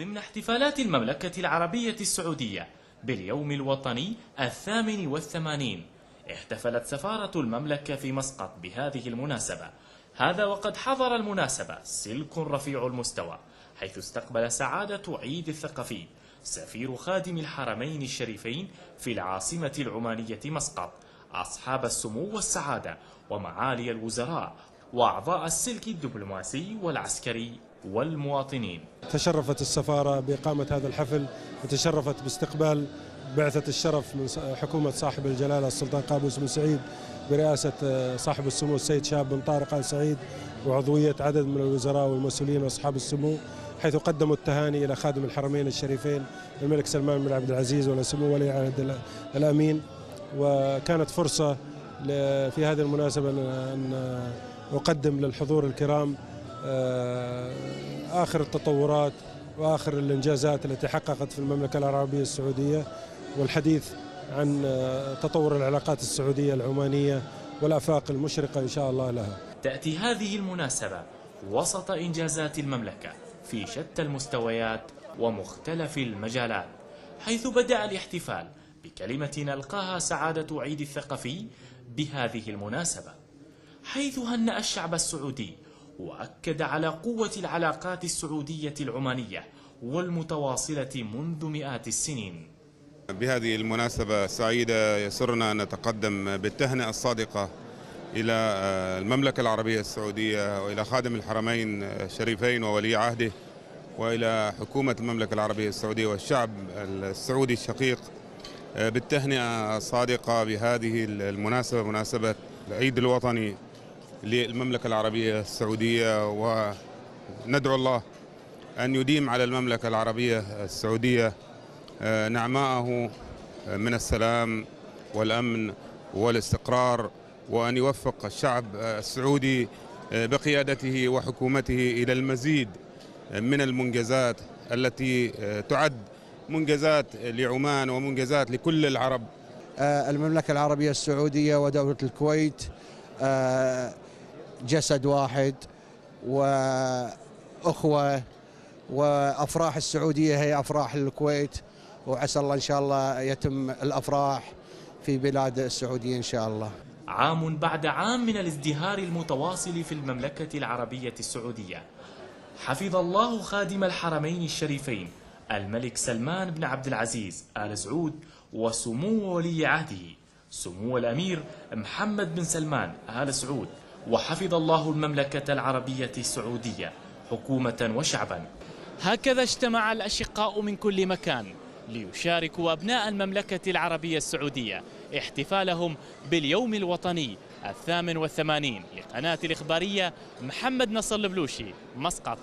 ضمن احتفالات المملكة العربية السعودية باليوم الوطني الثامن والثمانين. احتفلت سفارة المملكة في مسقط بهذه المناسبة. هذا وقد حضر المناسبة سلك رفيع المستوى حيث استقبل سعادة عيد الثقفي سفير خادم الحرمين الشريفين في العاصمة العمانية مسقط أصحاب السمو والسعادة ومعالي الوزراء وأعضاء السلك الدبلوماسي والعسكري والمواطنين. تشرفت السفارة بإقامة هذا الحفل وتشرفت باستقبال بعثة الشرف من حكومة صاحب الجلالة السلطان قابوس بن سعيد برئاسة صاحب السمو السيد شاب بن طارق آل سعيد وعضوية عدد من الوزراء والمسؤولين وأصحاب السمو حيث قدموا التهاني إلى خادم الحرمين الشريفين الملك سلمان بن عبد العزيز ولا سمو ولي عهد الأمين. وكانت فرصة في هذه المناسبة أن أقدم للحضور الكرام آخر التطورات وآخر الإنجازات التي حققت في المملكة العربية السعودية والحديث عن تطور العلاقات السعودية العمانية والآفاق المشرقة إن شاء الله لها. تأتي هذه المناسبة وسط إنجازات المملكة في شتى المستويات ومختلف المجالات حيث بدأ الاحتفال بكلمة نلقاها سعادة عيد الثقفي بهذه المناسبة حيث هنأ الشعب السعودي وأكد على قوة العلاقات السعودية العمانية والمتواصلة منذ مئات السنين. بهذه المناسبة السعيدة يسرنا أن نتقدم بالتهنئة الصادقة إلى المملكة العربية السعودية وإلى خادم الحرمين الشريفين وولي عهده وإلى حكومة المملكة العربية السعودية والشعب السعودي الشقيق بالتهنئة الصادقة بهذه المناسبة مناسبة العيد الوطني. للمملكة العربية السعودية وندعو الله أن يديم على المملكة العربية السعودية نعماءه من السلام والأمن والاستقرار وأن يوفق الشعب السعودي بقيادته وحكومته إلى المزيد من المنجزات التي تعد منجزات لعمان ومنجزات لكل العرب. المملكة العربية السعودية ودولة الكويت جسد واحد وأخوة وأفراح السعودية هي أفراح الكويت. وعسى الله إن شاء الله يتم الأفراح في بلاد السعودية إن شاء الله. عام بعد عام من الازدهار المتواصل في المملكة العربية السعودية. حفظ الله خادم الحرمين الشريفين الملك سلمان بن عبد العزيز آل سعود وسمو ولي عهده. سمو الأمير محمد بن سلمان آل سعود. وحفظ الله المملكة العربية السعودية حكومة وشعبا. هكذا اجتمع الأشقاء من كل مكان ليشاركوا أبناء المملكة العربية السعودية احتفالهم باليوم الوطني الثامن والثمانين لقناة الإخبارية محمد نصر البلوشي مسقط.